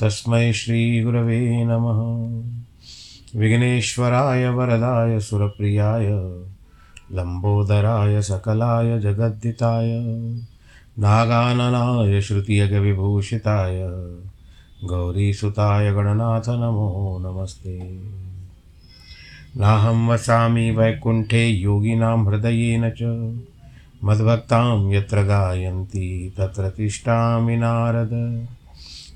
तस्मै श्रीगुरवे नमः। विघ्नेश्वराय वरदाय सुरप्रियाय, लम्बोदराय सकलाय जगद्दिताय नागाननाय श्रुतियगविभूषिताय, गौरीसुताय गणनाथ नमो नमस्ते। नाहं वसामि वैकुण्ठे योगिनां हृदयेन च, मद्भक्तां यत्र गायन्ति तत्र तिष्ठामि नारद।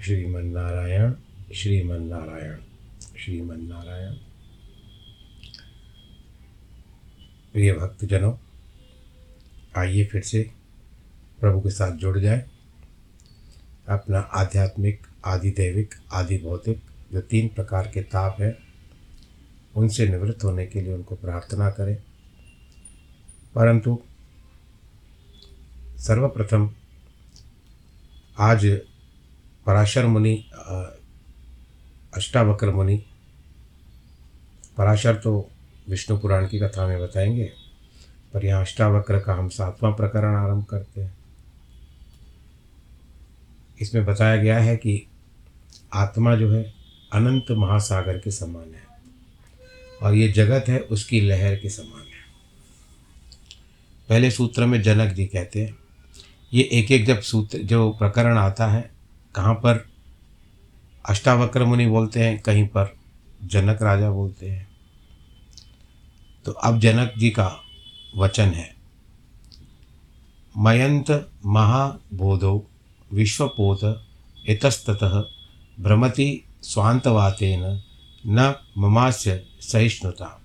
श्रीमन्नारायण श्रीमन्नारायण श्रीमन्नारायण। प्रिय भक्तजनों, आइए फिर से प्रभु के साथ जुड़ जाए। अपना आध्यात्मिक आदि दैविक आदि भौतिक जो तीन प्रकार के ताप हैं, उनसे निवृत्त होने के लिए उनको प्रार्थना करें। परंतु सर्वप्रथम आज पराशर मुनि अष्टावक्र मुनि। पराशर तो विष्णु पुराण की कथा में बताएँगे, पर यहाँ अष्टावक्र का हम सातवां प्रकरण आरंभ करते हैं। इसमें बताया गया है कि आत्मा जो है अनंत महासागर के समान है, और ये जगत है उसकी लहर के समान है। पहले सूत्र में जनक जी कहते हैं, ये एक एक जब सूत्र, जो प्रकरण आता है कहाँ पर? अष्टावक्र मुनि बोलते हैं, कहीं पर जनक राजा बोलते हैं। तो अब जनक जी का वचन है। मयंत महाबोधो विश्वपोत इतस्ततः भ्रमति स्वांतवातेन न ममास्य सहिष्णुता।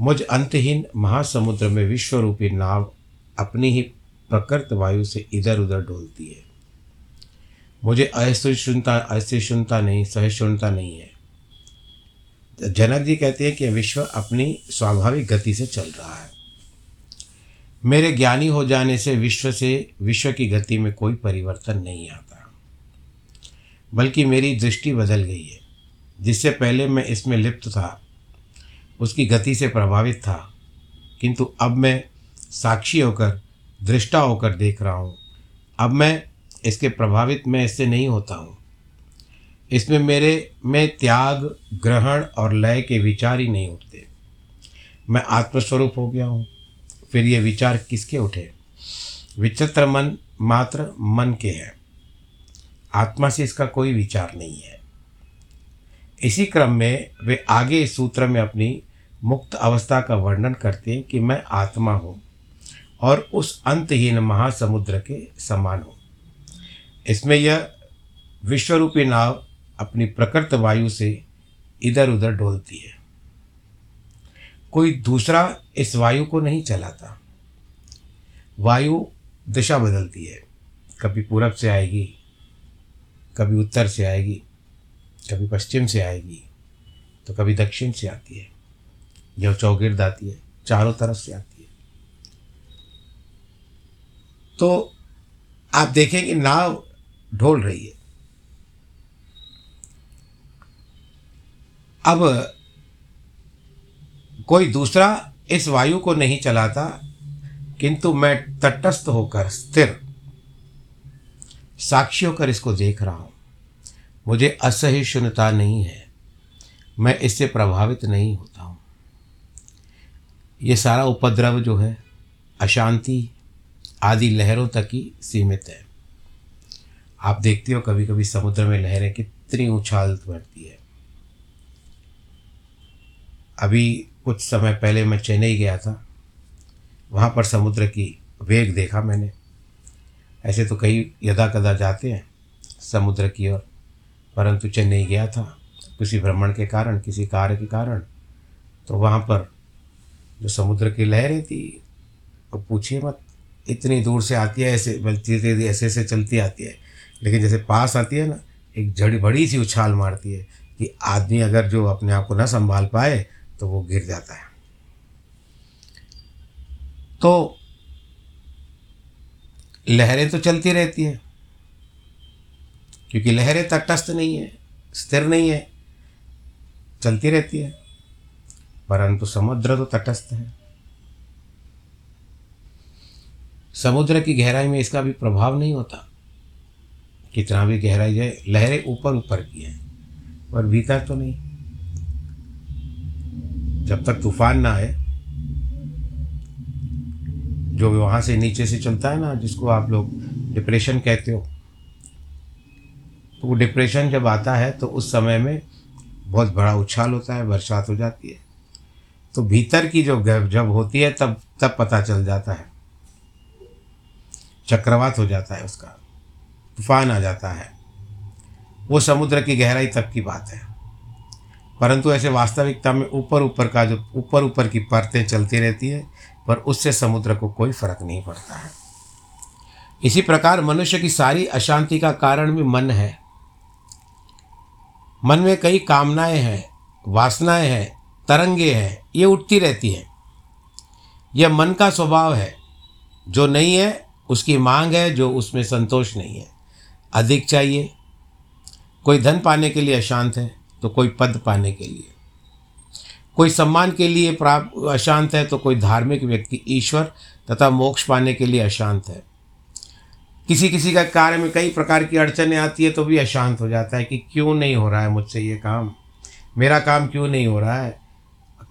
मुझ अंतहीन महासमुद्र में विश्वरूपी नाव अपनी ही प्रकृत वायु से इधर उधर डोलती है। मुझे असहिष्णुता असहिष्णुता नहीं, सहिष्णुता नहीं है। जनक जी कहते हैं कि विश्व अपनी स्वाभाविक गति से चल रहा है। मेरे ज्ञानी हो जाने से विश्व से, विश्व की गति में कोई परिवर्तन नहीं आता। बल्कि मेरी दृष्टि बदल गई है। जिससे पहले मैं इसमें लिप्त था, उसकी गति से प्रभावित था। किंतु अब मैं साक्षी होकर, दृष्टा होकर देख रहा हूँ। अब मैं इसके प्रभावित मैं इससे नहीं होता हूँ। इसमें मेरे, में त्याग, ग्रहण और लय के विचार ही नहीं उठते। मैं आत्मस्वरूप हो गया हूँ। फिर ये विचार किसके उठे? विचित्र मन मात्र मन के हैं। आत्मा से इसका कोई विचार नहीं है। इसी क्रम में वे आगे इस सूत्र में अपनी मुक्त अवस्था का वर्णन करते हैं कि मैं आत्मा हूँ और उस अंतहीन महासमुद्र के समान हूँ। इसमें यह विश्वरूपी नाव अपनी प्रकृत वायु से इधर उधर डोलती है। कोई दूसरा इस वायु को नहीं चलाता। वायु दिशा बदलती है। कभी पूरब से आएगी, कभी उत्तर से आएगी, कभी पश्चिम से आएगी तो कभी दक्षिण से आती है। यह चौगिर्द आती है, चारों तरफ़ से आती है। तो आप देखेंगे नाव ढोल रही है। अब कोई दूसरा इस वायु को नहीं चलाता, किंतु मैं तटस्थ होकर स्थिर, साक्षी होकर इसको देख रहा हूँ। मुझे असहिष्णुता नहीं है। मैं इससे प्रभावित नहीं होता हूँ। ये सारा उपद्रव जो है, अशांति आदि लहरों तक ही सीमित है। आप देखते हो कभी कभी समुद्र में लहरें कितनी उछाल बढ़ती है। अभी कुछ समय पहले मैं चेन्नई गया था, वहाँ पर समुद्र की वेग देखा मैंने। ऐसे तो कई यदा कदा जाते हैं समुद्र की ओर, परंतु चेन्नई गया था, किसी भ्रमण के कारण, किसी कार्य के कारण तो वहाँ पर जो समुद्र की लहरें थी, वो पूछिए मत, इतनी दूर से आती है, ऐसे बल्कि ऐसे ऐसे चलती आती है। लेकिन जैसे पास आती है ना, एक जड़ी बड़ी सी उछाल मारती है कि आदमी अगर जो अपने आप को ना संभाल पाए तो वो गिर जाता है। तो लहरें तो चलती रहती हैं, क्योंकि लहरें तटस्थ नहीं है, स्थिर नहीं है, चलती रहती है, परंतु समुद्र तो तटस्थ है। समुद्र की गहराई में इसका भी प्रभाव नहीं होता। कितना भी गहराई जाए, लहरें ऊपर ऊपर की हैं, पर भीतर तो नहीं। जब तक तूफ़ान ना आए, जो वहाँ से नीचे से चलता है ना, जिसको आप लोग डिप्रेशन कहते हो तो वो डिप्रेशन जब आता है तो उस समय में बहुत बड़ा उछाल होता है, बरसात हो जाती है। तो भीतर की जो जब होती है, तब तब पता चल जाता है। चक्रवात हो जाता है उसका। तूफ़ान आ जाता है। वो समुद्र की गहराई तक की बात है। परंतु ऐसे वास्तविकता में ऊपर ऊपर का जो ऊपर ऊपर की परतें चलती रहती है, पर उससे समुद्र को कोई फ़र्क नहीं पड़ता है। इसी प्रकार मनुष्य की सारी अशांति का कारण भी मन है। मन में कई कामनाएँ हैं, वासनाएँ हैं, तरंगे हैं, ये उठती रहती हैं। यह मन का स्वभाव है। जो नहीं है, उसकी मांग है, जो उसमें संतोष नहीं है। अधिक चाहिए। कोई धन पाने के लिए अशांत है तो कोई पद पाने के लिए। कोई सम्मान के लिए प्राप्त अशांत है तो कोई धार्मिक व्यक्ति, ईश्वर, तथा मोक्ष पाने के लिए अशांत है। किसी किसी का कार्य में कई प्रकार की अड़चने आती है तो भी अशांत हो जाता है कि क्यों नहीं हो रहा है मुझसे ये काम? मेरा काम क्यों नहीं हो रहा है?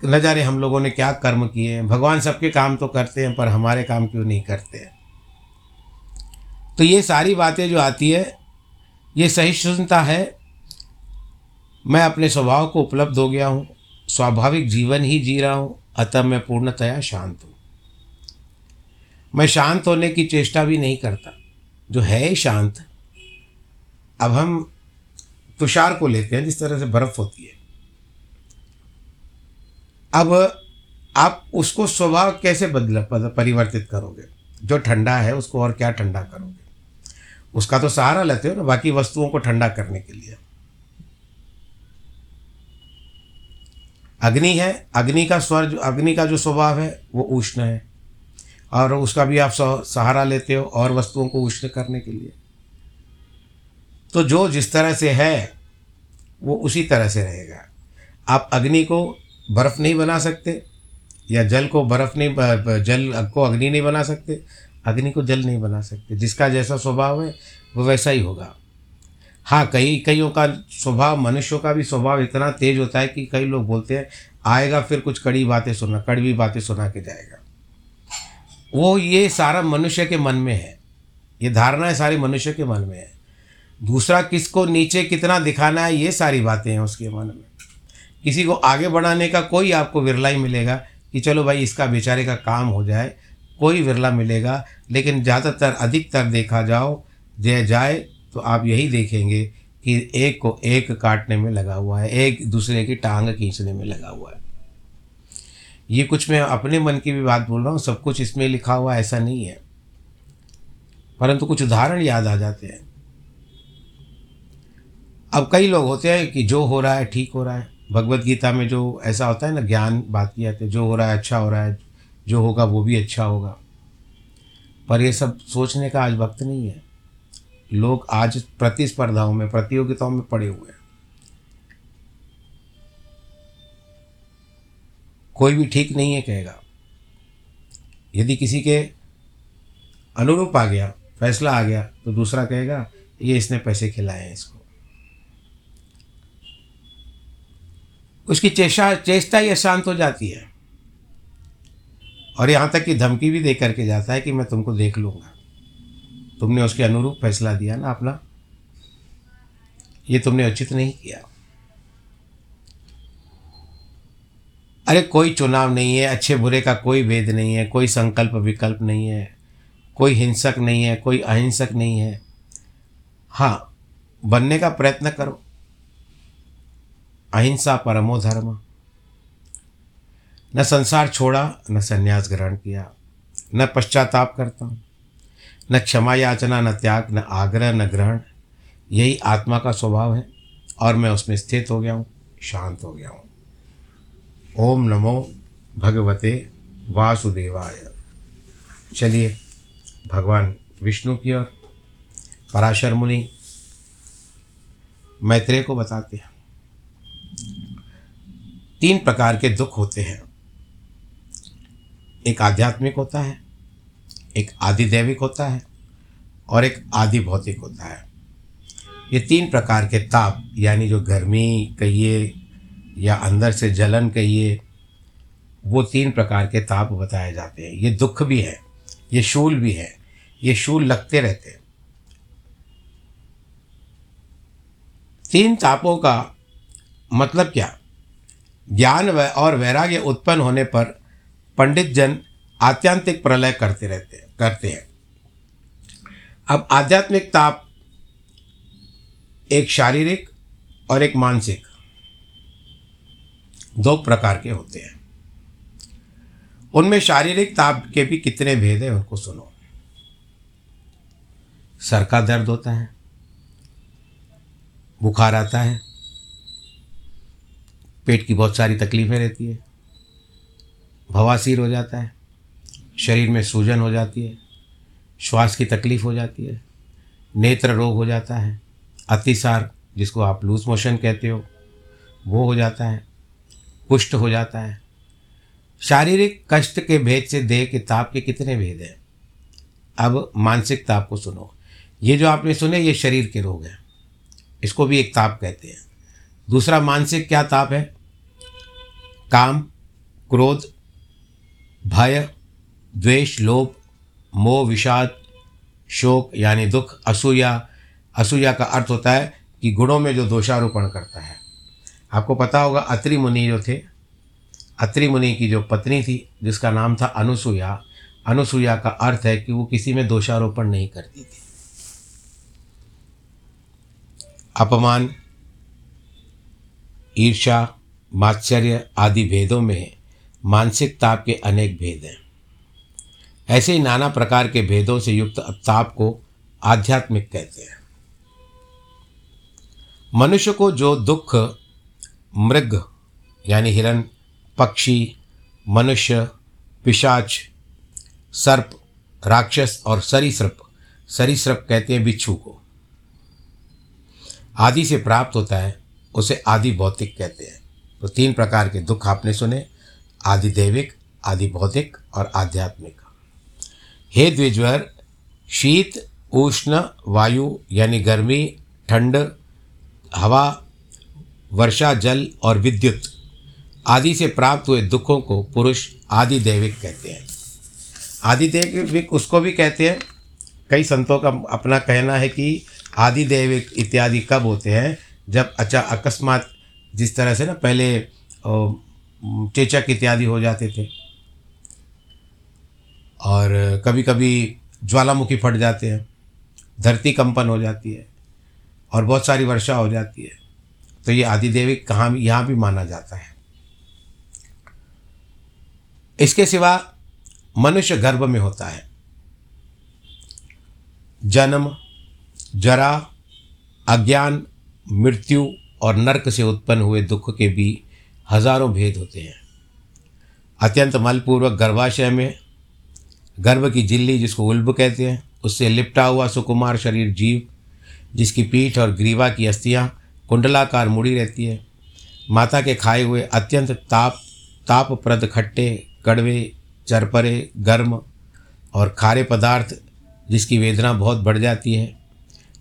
न जाने हम लोगों ने क्या कर्म किए हैं। भगवान सबके काम तो करते हैं, पर हमारे काम क्यों नहीं करते हैं? तो ये सारी बातें जो आती है, ये सही सहिष्णुता है। मैं अपने स्वभाव को उपलब्ध हो गया हूँ, स्वाभाविक जीवन ही जी रहा हूँ, अतः मैं पूर्णतया शांत हूँ। मैं शांत होने की चेष्टा भी नहीं करता, जो है ही शांत। अब हम तुषार को लेते हैं, जिस तरह से बर्फ़ होती है। अब आप उसको स्वभाव कैसे बदल, परिवर्तित करोगे? जो ठंडा है, उसको और क्या ठंडा करोगे? उसका तो सहारा लेते हो ना, बाकी वस्तुओं को ठंडा करने के लिए। अग्नि है, अग्नि का स्वर जो अग्नि का जो स्वभाव है, वो उष्ण है। और उसका भी आप सहारा लेते हो और वस्तुओं को उष्ण करने के लिए। तो जो जिस तरह से है, वो उसी तरह से रहेगा। आप अग्नि को बर्फ़ नहीं बना सकते, या जल को बर्फ़ नहीं जल को अग्नि नहीं बना सकते अग्नि को जल नहीं बना सकते। जिसका जैसा स्वभाव है, वो वैसा ही होगा। हाँ कई, कईयों का स्वभाव, मनुष्यों का भी स्वभाव इतना तेज होता है कि कई लोग बोलते हैं, आएगा फिर कुछ कड़ी बातें सुना कड़वी बातें सुना के जाएगा। वो ये सारा मनुष्य के मन में है। ये धारणाएँ सारी मनुष्य के मन में है। दूसरा, किसको नीचे कितना दिखाना है, ये सारी बातें हैं उसके मन में। किसी को आगे बढ़ाने का कोई आपको विरला ही मिलेगा कि चलो भाई, इसका बेचारे का काम हो जाए कोई विरला मिलेगा, लेकिन ज़्यादातर अधिकतर देखा जाओ, जय जाए तो आप यही देखेंगे कि एक को एक काटने में लगा हुआ है, एक दूसरे की टांग खींचने में लगा हुआ है। ये कुछ मैं अपने मन की भी बात बोल रहा हूँ, सब कुछ इसमें लिखा हुआ ऐसा नहीं है। परंतु कुछ उदाहरण याद आ जाते हैं। अब कई लोग होते हैं कि जो हो रहा है ठीक हो रहा है। भगवत गीता में जो ऐसा होता है ना, ज्ञान बात की जाती है, जो हो रहा है अच्छा हो रहा है जो होगा वो भी अच्छा होगा। पर ये सब सोचने का आज वक्त नहीं है। लोग आज प्रतिस्पर्धाओं में, प्रतियोगिताओं में पड़े हुए हैं। कोई भी ठीक नहीं है कहेगा। यदि किसी के अनुरूप आ गया, फैसला आ गया तो दूसरा कहेगा, ये इसने पैसे खिलाए हैं इसको। उसकी चेष्टा चेष्टा ही अशांत हो जाती है। और यहाँ तक कि धमकी भी दे करके जाता है कि मैं तुमको देख लूँगा। तुमने उसके अनुरूप फैसला दिया ना अपना। ये तुमने उचित नहीं किया। अरे कोई चुनाव नहीं है, अच्छे बुरे का कोई भेद नहीं है, कोई संकल्प विकल्प नहीं है, कोई हिंसक नहीं है, कोई अहिंसक नहीं है। हाँ बनने का प्रयत्न करो। अहिंसा परमो धर्म। न संसार छोड़ा, न संन्यास ग्रहण किया। न पश्चाताप करता हूँ न क्षमा याचना, न त्याग, न आग्रह, न ग्रहण। यही आत्मा का स्वभाव है और मैं उसमें स्थित हो गया हूँ, शांत हो गया हूँ। ओम नमो भगवते वासुदेवाय। चलिए, भगवान विष्णु की ओर। पराशर मुनि, मैत्रेय को बताते हैं। तीन प्रकार के दुख होते हैं। एक आध्यात्मिक होता है, एक आदिदैविक होता है और एक आदि भौतिक होता है। ये तीन प्रकार के ताप, यानी जो गर्मी कहिए या अंदर से जलन कहिए, वो तीन प्रकार के ताप बताए जाते हैं। ये दुख भी है, ये शूल भी है, ये शूल लगते रहते हैं। तीन तापों का मतलब क्या? ज्ञान और वैराग्य उत्पन्न होने पर पंडित जन आत्यांतिक प्रलय करते रहते हैं, करते हैं। अब आध्यात्मिक ताप एक शारीरिक और एक मानसिक दो प्रकार के होते हैं। उनमें शारीरिक ताप के भी कितने भेद हैं, उनको सुनो। सर का दर्द होता है, बुखार आता है, पेट की बहुत सारी तकलीफ़ें रहती है। भवासीर हो जाता है, शरीर में सूजन हो जाती है, श्वास की तकलीफ़ हो जाती है, नेत्र रोग हो जाता है, अतिसार, जिसको आप लूज मोशन कहते हो, वो हो जाता है कुष्ठ हो जाता है। शारीरिक कष्ट के भेद से देह के ताप के कितने भेद हैं? अब मानसिक ताप को सुनो। ये जो आपने सुने, ये शरीर के रोग हैं। इसको भी एक ताप कहते हैं। दूसरा, मानसिक क्या ताप है? काम, क्रोध भय, द्वेष, लोभ, मोह, विषाद, शोक, यानी दुख, असूया। असूया का अर्थ होता है कि गुणों में जो दोषारोपण करता है। आपको पता होगा, अत्रि मुनि जो थे, अत्रि मुनि की जो पत्नी थी, जिसका नाम था अनुसुया अनुसुया का अर्थ है कि वो किसी में दोषारोपण नहीं करती थी। अपमान ईर्षा मात्सर्य आदि भेदों में मानसिक ताप के अनेक भेद हैं। ऐसे ही नाना प्रकार के भेदों से युक्त ताप को आध्यात्मिक कहते हैं। मनुष्य को जो दुख, मृग, यानी हिरण, पक्षी, मनुष्य, पिशाच, सर्प, राक्षस और सरीसृप सरीसृप कहते हैं बिच्छू को। आदि से प्राप्त होता है, उसे आदि भौतिक कहते हैं। तो तीन प्रकार के दुख आपने सुने आदि दैविक आदि भौतिक और आध्यात्मिक। हे द्विज्वर शीत, उष्ण, वायु यानी गर्मी, ठंड, हवा, वर्षा, जल और विद्युत आदि से प्राप्त हुए दुखों को पुरुष आदि दैविक कहते हैं। आदि दैविक उसको भी कहते हैं। कई संतों का अपना कहना है कि आदि दैविक इत्यादि कब होते हैं? जब अच्छा अकस्मात जिस तरह से ना पहले चेचक इत्यादि हो जाते थे। और कभी कभी ज्वालामुखी फट जाते हैं, धरती कंपन हो जाती है और बहुत सारी वर्षा हो जाती है। तो ये आदिदेवी कहाँ यहाँ भी माना जाता है। इसके सिवा मनुष्य गर्भ में होता है। जन्म, जरा, अज्ञान, मृत्यु और नरक से उत्पन्न हुए दुख के भी हज़ारों भेद होते हैं। अत्यंत मलपूर्वक गर्भाशय में गर्भ की जिल्ली जिसको उल्ब कहते हैं, उससे लिपटा हुआ सुकुमार शरीर जीव, जिसकी पीठ और ग्रीवा की अस्थियाँ कुंडलाकार मुड़ी रहती है। माता के खाए हुए अत्यंत ताप, तापप्रद खट्टे, कड़वे, चरपरे, गर्म और खारे पदार्थ जिसकी वेदना बहुत बढ़ जाती है,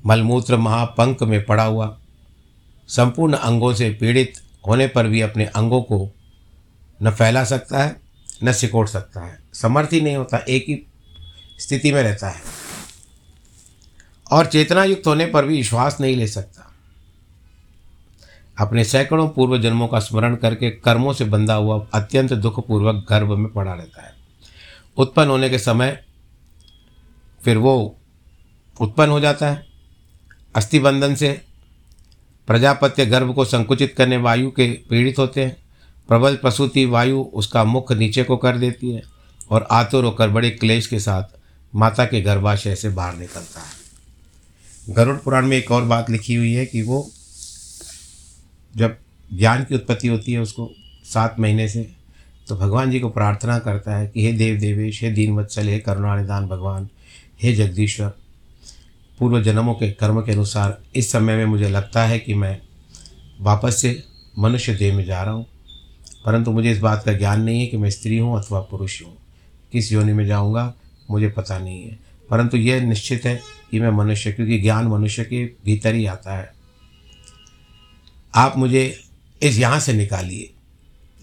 मलमूत्र महापंक में पड़ा हुआ, संपूर्ण अंगों से पीड़ित होने पर भी अपने अंगों को न फैला सकता है, न सिकोड़ सकता है। समर्थ ही नहीं होता, एक ही स्थिति में रहता है। और चेतना युक्त होने पर भी विश्वास नहीं ले सकता। अपने सैकड़ों पूर्व जन्मों का स्मरण करके कर्मों से बंधा हुआ अत्यंत दुखपूर्वक गर्भ में पड़ा रहता है। उत्पन्न होने के समय फिर वो उत्पन्न हो जाता है अस्थिबंधन से प्रजापत्य गर्भ को संकुचित करने वायु के पीड़ित होते हैं। प्रबल प्रसूति वायु उसका मुख नीचे को कर देती है और आतुर होकर बड़े क्लेश के साथ माता के गर्भाशय से बाहर निकलता है। गरुड़ पुराण में एक और बात लिखी हुई है कि वो जब ज्ञान की उत्पत्ति होती है उसको सात महीने से तो भगवान जी को प्रार्थना करता है कि हे देव देवेश, हे दीन वत्सल हे करुणानिदान भगवान, हे जगदीश्वर पूर्व जन्मों के कर्म के अनुसार इस समय में मुझे लगता है कि मैं वापस से मनुष्य देह में जा रहा हूँ। परंतु मुझे इस बात का ज्ञान नहीं है कि मैं स्त्री हूँ अथवा पुरुष हूँ। किस योनि में जाऊँगा, मुझे पता नहीं है। परंतु यह निश्चित है कि मैं मनुष्य, क्योंकि ज्ञान मनुष्य के भीतर ही आता है। आप मुझे इस यहाँ से निकालिए।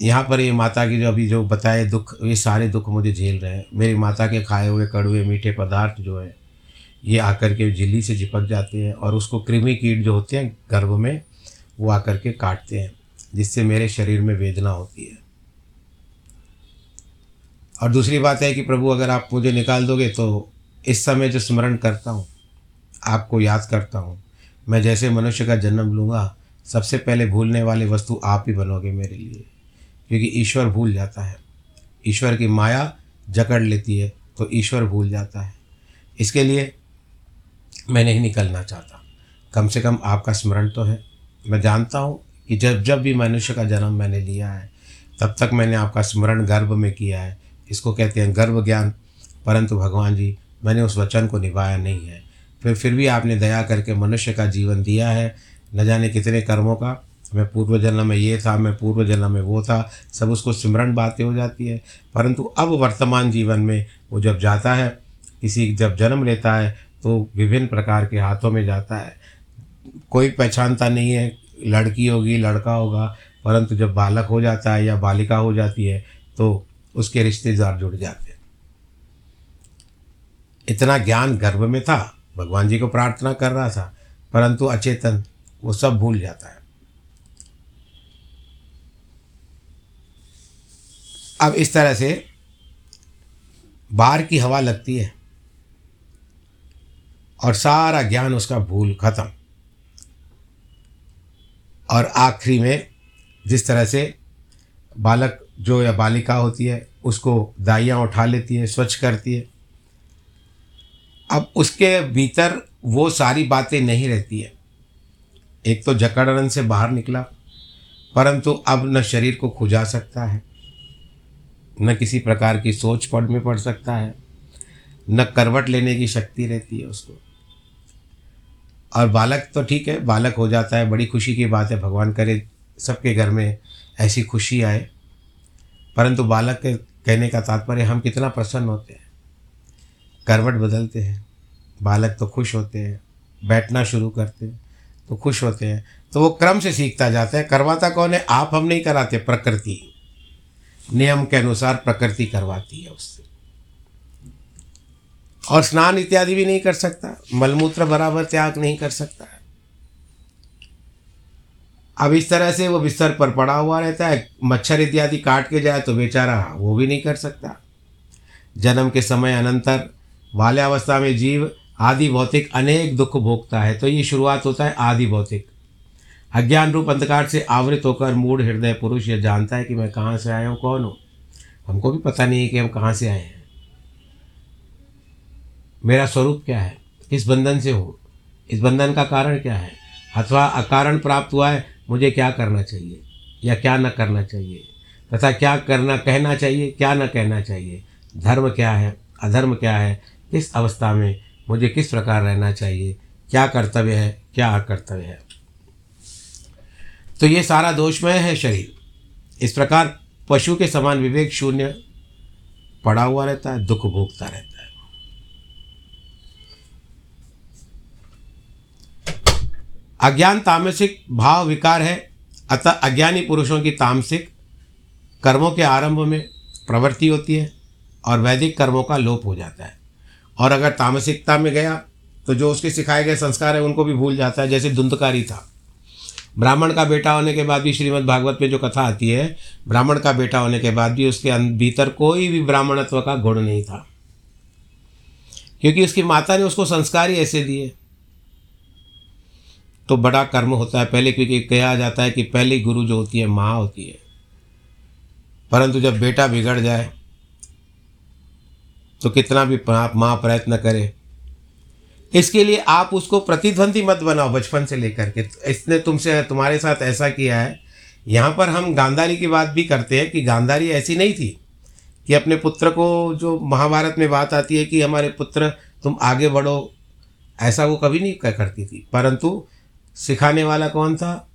यहाँ पर ये माता की जो अभी जो बताए दुख, ये सारे दुख मुझे झेल रहे हैं। मेरी माता के खाए हुए, कड़वे, मीठे पदार्थ जो है ये आकर के झिल्ली से चिपक जाते हैं और उसको कृमि कीट जो होते हैं गर्भ में, वो आकर के काटते हैं, जिससे मेरे शरीर में वेदना होती है। और दूसरी बात है कि प्रभु, अगर आप मुझे निकाल दोगे तो इस समय जो स्मरण करता हूँ, आपको याद करता हूँ। मैं जैसे मनुष्य का जन्म लूँगा, सबसे पहले भूलने वाली वस्तु आप ही बनोगे मेरे लिए, क्योंकि ईश्वर भूल जाता है। ईश्वर की माया जकड़ लेती है तो ईश्वर भूल जाता है। इसके लिए मैं नहीं निकलना चाहता। कम से कम आपका स्मरण तो है। मैं जानता हूँ कि जब जब भी मनुष्य का जन्म मैंने लिया है, तब तक मैंने आपका स्मरण गर्भ में किया है। इसको कहते हैं गर्भ ज्ञान। परंतु भगवान जी, मैंने उस वचन को निभाया नहीं है। फिर फिर भी आपने दया करके मनुष्य का जीवन दिया है। न जाने कितने कर्मों का। मैं पूर्व जन्म में ये था, मैं पूर्व जन्म में वो था। सब उसको सिमरण बातें हो जाती है। परंतु अब वर्तमान जीवन में वो जब जाता है, किसी जब जन्म लेता है तो विभिन्न प्रकार के हाथों में जाता है। कोई पहचानता नहीं है, लड़की होगी, लड़का होगा, परंतु जब बालक हो जाता है या बालिका हो जाती है तो उसके रिश्तेदार जुड़ जाते हैं। इतना ज्ञान गर्भ में था, भगवान जी को प्रार्थना कर रहा था, परंतु अचेतन, वो सब भूल जाता है। अब इस तरह से बाहर की हवा लगती है। और सारा ज्ञान उसका भूल खत्म। और आखिरी में जिस तरह से बालक जो या बालिका होती है, उसको दाइयाँ उठा लेती है, स्वच्छ करती है। अब उसके भीतर वो सारी बातें नहीं रहती है। एक तो जकड़न से बाहर निकला, परंतु अब न शरीर को खुजा सकता है, न किसी प्रकार की सोच पड़ में पड़ सकता है, न करवट लेने की शक्ति रहती है उसको। और बालक तो ठीक है, बालक हो जाता है, बड़ी खुशी की बात है, भगवान करे, सबके घर में ऐसी खुशी आए। परंतु बालक के कहने का तात्पर्य, हम कितना प्रसन्न होते हैं, करवट बदलते हैं, बालक तो खुश होते हैं, बैठना शुरू करते हैं तो खुश होते हैं तो वो क्रम से सीखता जाता है, करवाता कौन है? आप हम नहीं कराते, प्रकृति। नियम के अनुसार प्रकृति करवाती है उससे। और स्नान इत्यादि भी नहीं कर सकता, मलमूत्र बराबर त्याग नहीं कर सकता। अब इस तरह से वो बिस्तर पर पड़ा हुआ रहता है, मच्छर इत्यादि काट के जाए तो बेचारा वो भी नहीं कर सकता। जन्म के समय अनंतर बाल्यावस्था में जीव आदि भौतिक अनेक दुख भोगता है तो ये शुरुआत होता है आदि भौतिक। अज्ञान रूप अंधकार से आवृत होकर मूढ़ हृदय पुरुष यह जानता है कि मैं कहाँ से आया हूँ, कौन हूँ? हमको भी पता नहीं है कि हम कहाँ से आए हैं। मेरा स्वरूप क्या है? किस बंधन से हूँ? इस बंधन का कारण क्या है? अथवा अकारण प्राप्त हुआ है, मुझे क्या करना चाहिए? या क्या न करना चाहिए? तथा क्या करना, कहना चाहिए, क्या न कहना चाहिए? धर्म क्या है? अधर्म क्या है? किस अवस्था में मुझे किस प्रकार रहना चाहिए? क्या कर्तव्य है? क्या अकर्तव्य है? तो ये सारा दोषमय है शरीर। इस प्रकार पशु के समान विवेक शून्य पड़ा हुआ रहता है, दुख भोगता रहता है। अज्ञान तामसिक भाव विकार है, अतः अज्ञानी पुरुषों की तामसिक कर्मों के आरंभ में प्रवृत्ति होती है और वैदिक कर्मों का लोप हो जाता है। और अगर तामसिकता में गया तो जो उसके सिखाए गए संस्कार है, उनको भी भूल जाता है, जैसे धुंधकारी था। ब्राह्मण का बेटा होने के बाद भी श्रीमद् भागवत में जो कथा आती है, ब्राह्मण का बेटा होने के बाद भी उसके भीतर कोई भी ब्राह्मणत्व का गुण नहीं था। क्योंकि उसकी माता ने उसको संस्कार ही ऐसे दिए। तो बड़ा कर्म होता है पहले, क्योंकि कहा जाता है कि पहली गुरु जो होती है, माँ होती है। परंतु जब बेटा बिगड़ जाए तो कितना भी आप माँ प्रयत्न करे। इसके लिए आप उसको प्रतिद्वंदी मत बनाओ बचपन से लेकर के। इसने तुमसे, तुम्हारे साथ ऐसा किया है। यहाँ पर हम गांधारी की बात भी करते हैं कि गांधारी ऐसी नहीं थी कि अपने पुत्र को जो महाभारत में बात आती है कि हमारे पुत्र, तुम आगे बढ़ो, ऐसा वो कभी नहीं करती थी। परंतु सिखाने वाला कौन था?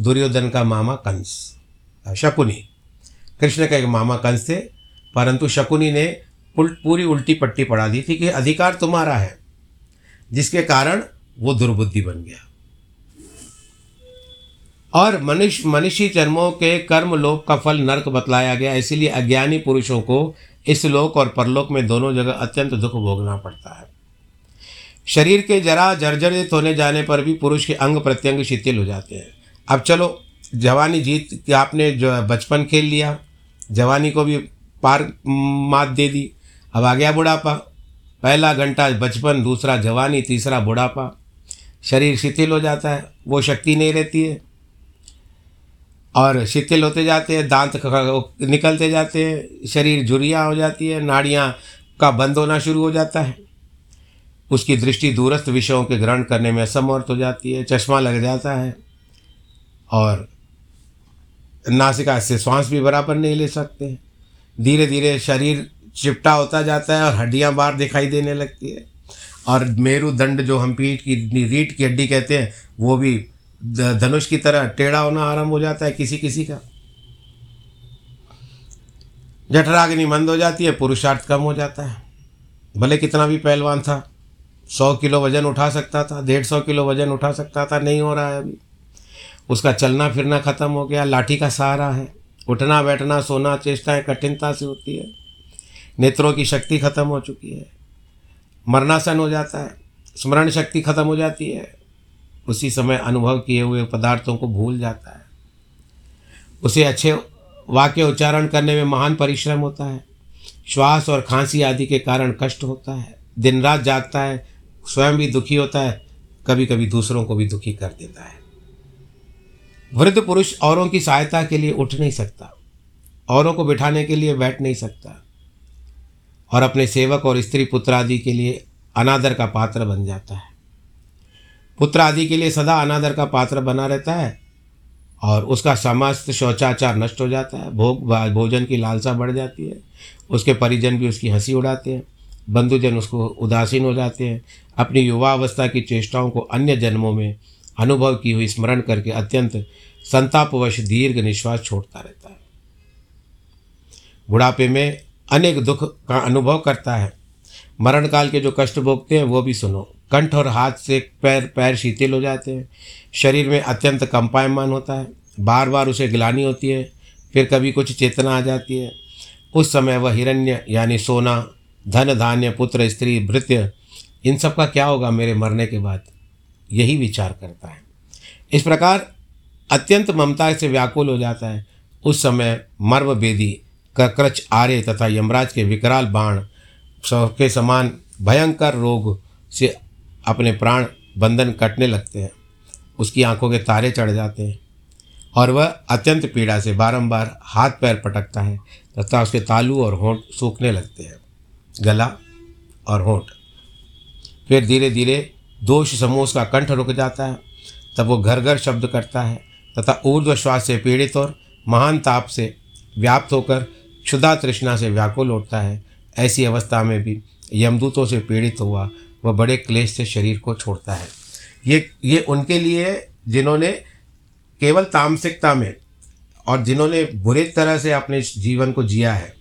दुर्योधन का मामा कंस। शकुनी। कृष्ण का एक मामा कंस थे, परंतु शकुनी ने पूरी उल्टी पट्टी पढ़ा दी थी कि अधिकार तुम्हारा है, जिसके कारण वो दुर्बुद्धि बन गया। और मनुष्य मनुष्य जन्मों के कर्म लोक का फल नरक बतलाया गया, इसीलिए अज्ञानी पुरुषों को इस लोक और परलोक में दोनों जगह अत्यंत दुख भोगना पड़ता है। शरीर के जरा जर्जरित होने जाने पर भी पुरुष के अंग प्रत्यंग शिथिल हो जाते हैं। अब चलो, जवानी जीत आपने जो बचपन खेल लिया, जवानी को भी पार मात दे दी, अब आ गया बुढ़ापा। पहला घंटा बचपन, दूसरा जवानी, तीसरा बुढ़ापा। शरीर शिथिल हो जाता है, वो शक्ति नहीं रहती है। और शिथिल होते जाते हैं, दांत निकलते जाते हैं, शरीर झुरिया हो जाती है, नाड़ियाँ का बंद होना शुरू हो जाता है। उसकी दृष्टि दूरस्थ विषयों के ग्रहण करने में असमर्थ हो जाती है, चश्मा लग जाता है और नासिका से श्वास भी बराबर नहीं ले सकते। धीरे धीरे शरीर चिपटा होता जाता है और हड्डियाँ बाहर दिखाई देने लगती है और मेरुदंड जो हम पीठ की रीढ़ की हड्डी कहते हैं, वो भी धनुष की तरह टेढ़ा होना आरंभ हो जाता है किसी किसी का। जठराग्नि मंद हो जाती है, पुरुषार्थ कम हो जाता है। भले कितना भी पहलवान था सौ किलो वज़न उठा सकता था, डेढ़ सौ किलो वज़न उठा सकता था, नहीं हो रहा है अभी। उसका चलना फिरना खत्म हो गया, लाठी का सहारा है। उठना, बैठना, सोना, चेष्टाएँ, कठिनता से होती है। नेत्रों की शक्ति खत्म हो चुकी है। मरणासन हो जाता है, स्मरण शक्ति खत्म हो जाती है। उसी समय अनुभव किए हुए पदार्थों को भूल जाता है। उसे अच्छे वाक्य उच्चारण करने में महान परिश्रम होता है। श्वास और खांसी आदि के कारण कष्ट होता है। दिन रात जागता है स्वयं भी दुखी होता है कभी कभी दूसरों को भी दुखी कर देता है। वृद्ध पुरुष औरों की सहायता के लिए उठ नहीं सकता, औरों को बिठाने के लिए बैठ नहीं सकता, और अपने सेवक और स्त्री पुत्र आदि के लिए अनादर का पात्र बन जाता है। पुत्र आदि के लिए सदा अनादर का पात्र बना रहता है, और उसका समस्त शौचाचार नष्ट हो जाता है, भोग, भोजन की लालसा बढ़ जाती है, उसके परिजन भी उसकी हँसी उड़ाते हैं। बंधुजन उसको उदासीन हो जाते हैं। अपनी युवावस्था की चेष्टाओं को अन्य जन्मों में अनुभव की हुई स्मरण करके अत्यंत संतापवश, दीर्घ निश्वास छोड़ता रहता है। बुढ़ापे में अनेक दुख का अनुभव करता है। मरण काल के जो कष्ट भोगते हैं, वो भी सुनो। कंठ और हाथ से पैर पैर शीतल हो जाते हैं। शरीर में अत्यंत कंपायमान होता है। बार बार उसे गिलानी होती है। फिर कभी कुछ चेतना आ जाती है। उस समय वह हिरण्य, यानी सोना धन, धान्य, पुत्र, स्त्री, भृत्य, इन सब का क्या होगा मेरे मरने के बाद? यही विचार करता है। इस प्रकार अत्यंत ममता से व्याकुल हो जाता है। उस समय मर्म बेदी कक्रच आर्य तथा यमराज के विकराल बाण के समान भयंकर रोग से अपने प्राण बंधन कटने लगते हैं। उसकी आँखों के तारे चढ़ जाते हैं और वह अत्यंत पीड़ा से बारंबार हाथ पैर पटकता है तथा उसके तालू और होंठ सूखने लगते हैं। गला और होंठ। फिर धीरे धीरे दोष समूह का कंठ रुक जाता है, तब वो घर घर शब्द करता है, तथा ऊर्ध्व श्वास से पीड़ित और महान ताप से व्याप्त होकर क्षुदा तृष्णा से व्याकुल उठता है। ऐसी अवस्था में भी यमदूतों से पीड़ित हुआ, वह बड़े क्लेश से शरीर को छोड़ता है। ये ये उनके लिए जिन्होंने केवल तामसिकता में और जिन्होंने बुरी तरह से अपने जीवन को जिया है,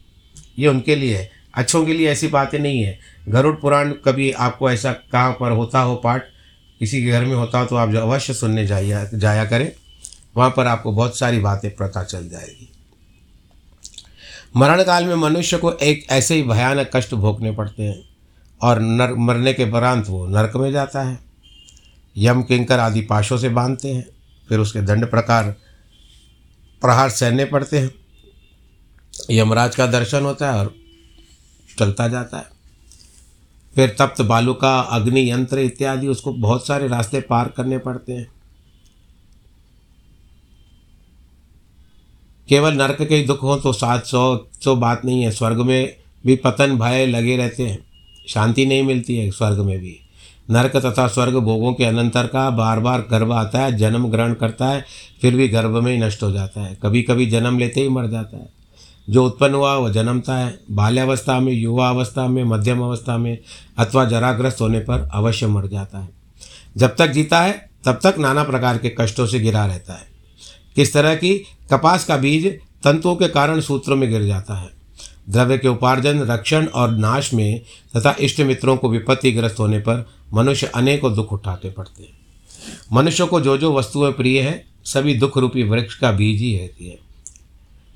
ये उनके लिए है अच्छों के लिए ऐसी बातें नहीं है। गरुड़ पुराण कभी आपको ऐसा कहाँ पर होता हो पाठ, किसी के घर में होता हो तो आप जो अवश्य सुनने जाइए जाया करें। वहाँ पर आपको बहुत सारी बातें पता चल जाएगी। मरण काल में मनुष्य को एक ऐसे ही भयानक कष्ट भोगने पड़ते हैं और नर, मरने के उपरांत वो नरक में जाता है। यम किंकर आदि पाशों से बांधते हैं, फिर उसके दंड प्रकार प्रहार सहने पड़ते हैं। यमराज का दर्शन होता है और चलता जाता है। फिर तप्त बालू का अग्नि यंत्र इत्यादि, उसको बहुत सारे रास्ते पार करने पड़ते हैं। केवल नरक के ही दुख हो तो सात सौ सौ बात नहीं है। स्वर्ग में भी पतन भय लगे रहते हैं। शांति नहीं मिलती है स्वर्ग में भी। नरक तथा स्वर्ग भोगों के अनंतर का बार बार गर्भ आता है, जन्म ग्रहण करता है, फिर भी गर्भ में ही नष्ट हो जाता है। कभी कभी जन्म लेते ही मर जाता है। जो उत्पन्न हुआ वह जन्मता है बाल्यावस्था में युवा अवस्था में मध्यम अवस्था में अथवा जराग्रस्त होने पर अवश्य मर जाता है। जब तक जीता है, तब तक नाना प्रकार के कष्टों से गिरा रहता है। किस तरह की कपास का बीज तंतुओं के कारण सूत्रों में गिर जाता है। द्रव्य के उपार्जन, रक्षण और नाश में तथा इष्ट मित्रों को विपत्तिग्रस्त होने पर मनुष्य अनेकों दुख उठाते पड़ते हैं। मनुष्य को जो जो वस्तुएँ प्रिय हैं, सभी दुख रूपी वृक्ष का बीज ही रहती है।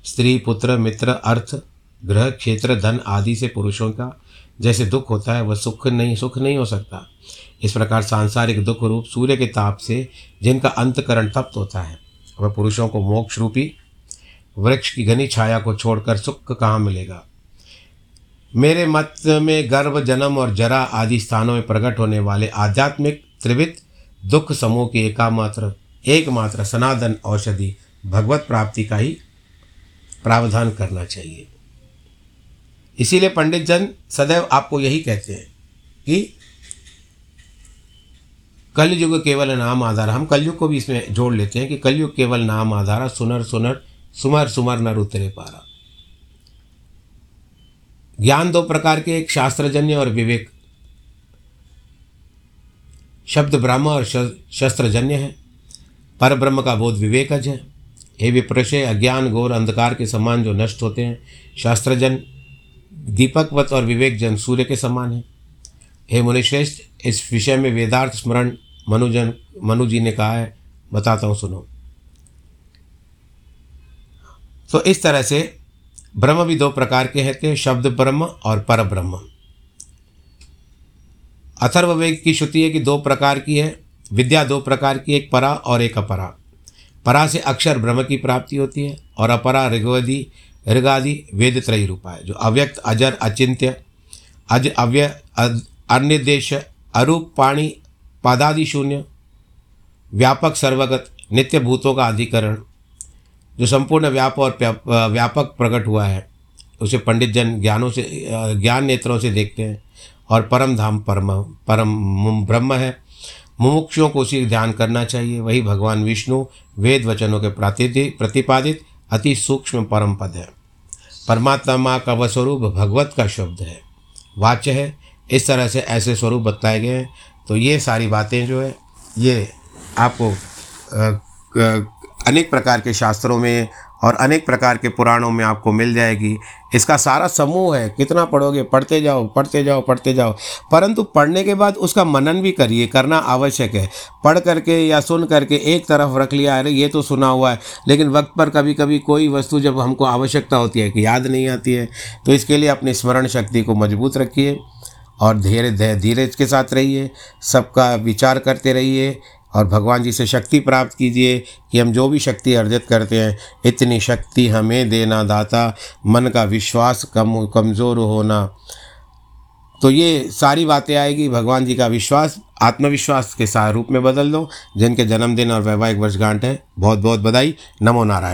स्त्री, पुत्र, मित्र, अर्थ, ग्रह, क्षेत्र, धन आदि से पुरुषों का जैसे दुख होता है, वह सुख नहीं सुख नहीं हो सकता। इस प्रकार सांसारिक दुख रूप सूर्य के ताप से जिनका अंतकरण तप्त होता है, वह पुरुषों को मोक्ष रूपी वृक्ष की घनी छाया को छोड़कर सुख कहाँ मिलेगा। मेरे मत में गर्भ, जन्म और जरा आदि स्थानों में प्रकट होने वाले आध्यात्मिक त्रिवित दुख समूह की एकामात्र, एकमात्र सनातन औषधि भगवत प्राप्ति का ही प्रावधान करना चाहिए। इसीलिए पंडित जन सदैव आपको यही कहते हैं कि कलयुग केवल नाम आधार, हम कलयुग को भी इसमें जोड़ लेते हैं कि कलयुग केवल नाम आधार, सुनर सुनर, सुमर सुमर नर उतरे पारा। ज्ञान दो प्रकार के, एक शास्त्रजन्य और विवेक। शब्द ब्रह्म और शस्त्रजन्य है, पर ब्रह्म का बोध विवेकज है। हे विप्रशय, अज्ञान, घोर अंधकार के समान जो नष्ट होते हैं, शास्त्रजन, दीपकवत और विवेकजन सूर्य के समान है। हे मुनिश्रेष्ठ, इस विषय में वेदार्थ स्मरण मनुजन मनु जी ने कहा है। बताता हूँ, सुनो। तो इस तरह से ब्रह्म भी दो प्रकार के हैं शब्द ब्रह्म और पर ब्रह्म। अथर्ववेग की श्रुति है कि दो प्रकार की है, विद्या दो प्रकार की, एक परा और एक अपरा। परा से अक्षर ब्रह्म की प्राप्ति होती है और अपरा ऋग्वदी, ऋगादि वेद त्रय रूपा है जो अव्यक्त, अजर, अचिंत्य, अज अव्य अन्यदेश अरूप, पाणी, पादादि शून्य, व्यापक, सर्वगत, नित्य भूतों का अधिकरण, जो संपूर्ण व्याप और व्यापक प्रकट हुआ है, उसे पंडित जन ज्ञानों से ज्ञान नेत्रों से देखते हैं और परम धाम परम परम ब्रह्म है। मुमुक्षुओं को उसी ध्यान करना चाहिए। वही भगवान विष्णु वेद वचनों के प्रतिपादित अति सूक्ष्म परम पद है। परमात्मा माँ का वह स्वरूप भगवत का शब्द है। वाच्य है। इस तरह से ऐसे स्वरूप बताए गए हैं। तो ये सारी बातें जो है, ये आपको अनेक प्रकार के शास्त्रों में और अनेक प्रकार के पुराणों में आपको मिल जाएगी। इसका सारा समूह है। कितना पढ़ोगे? पढ़ते जाओ पढ़ते जाओ पढ़ते जाओ। परंतु पढ़ने के बाद उसका मनन भी करिए, करना आवश्यक है। पढ़ करके या सुन करके एक तरफ़ रख लिया, अरे ये तो सुना हुआ है। लेकिन वक्त पर कभी कभी कोई वस्तु जब हमको आवश्यकता होती है कि याद नहीं आती है तो इसके लिए अपनी स्मरण शक्ति को मज़बूत रखिए और धीरे धीरे के साथ रहिए। सबका विचार करते रहिए। और भगवान जी से शक्ति प्राप्त कीजिए कि हम जो भी शक्ति अर्जित करते हैं, इतनी शक्ति हमें देना दाता। मन का विश्वास कम, कमज़ोर होना। तो ये सारी बातें आएगी। भगवान जी का विश्वास, आत्मविश्वास के साथ रूप में बदल दो। जिनके जन्मदिन और वैवाहिक वर्षगांठ है बहुत बहुत बधाई। नमो नारायण।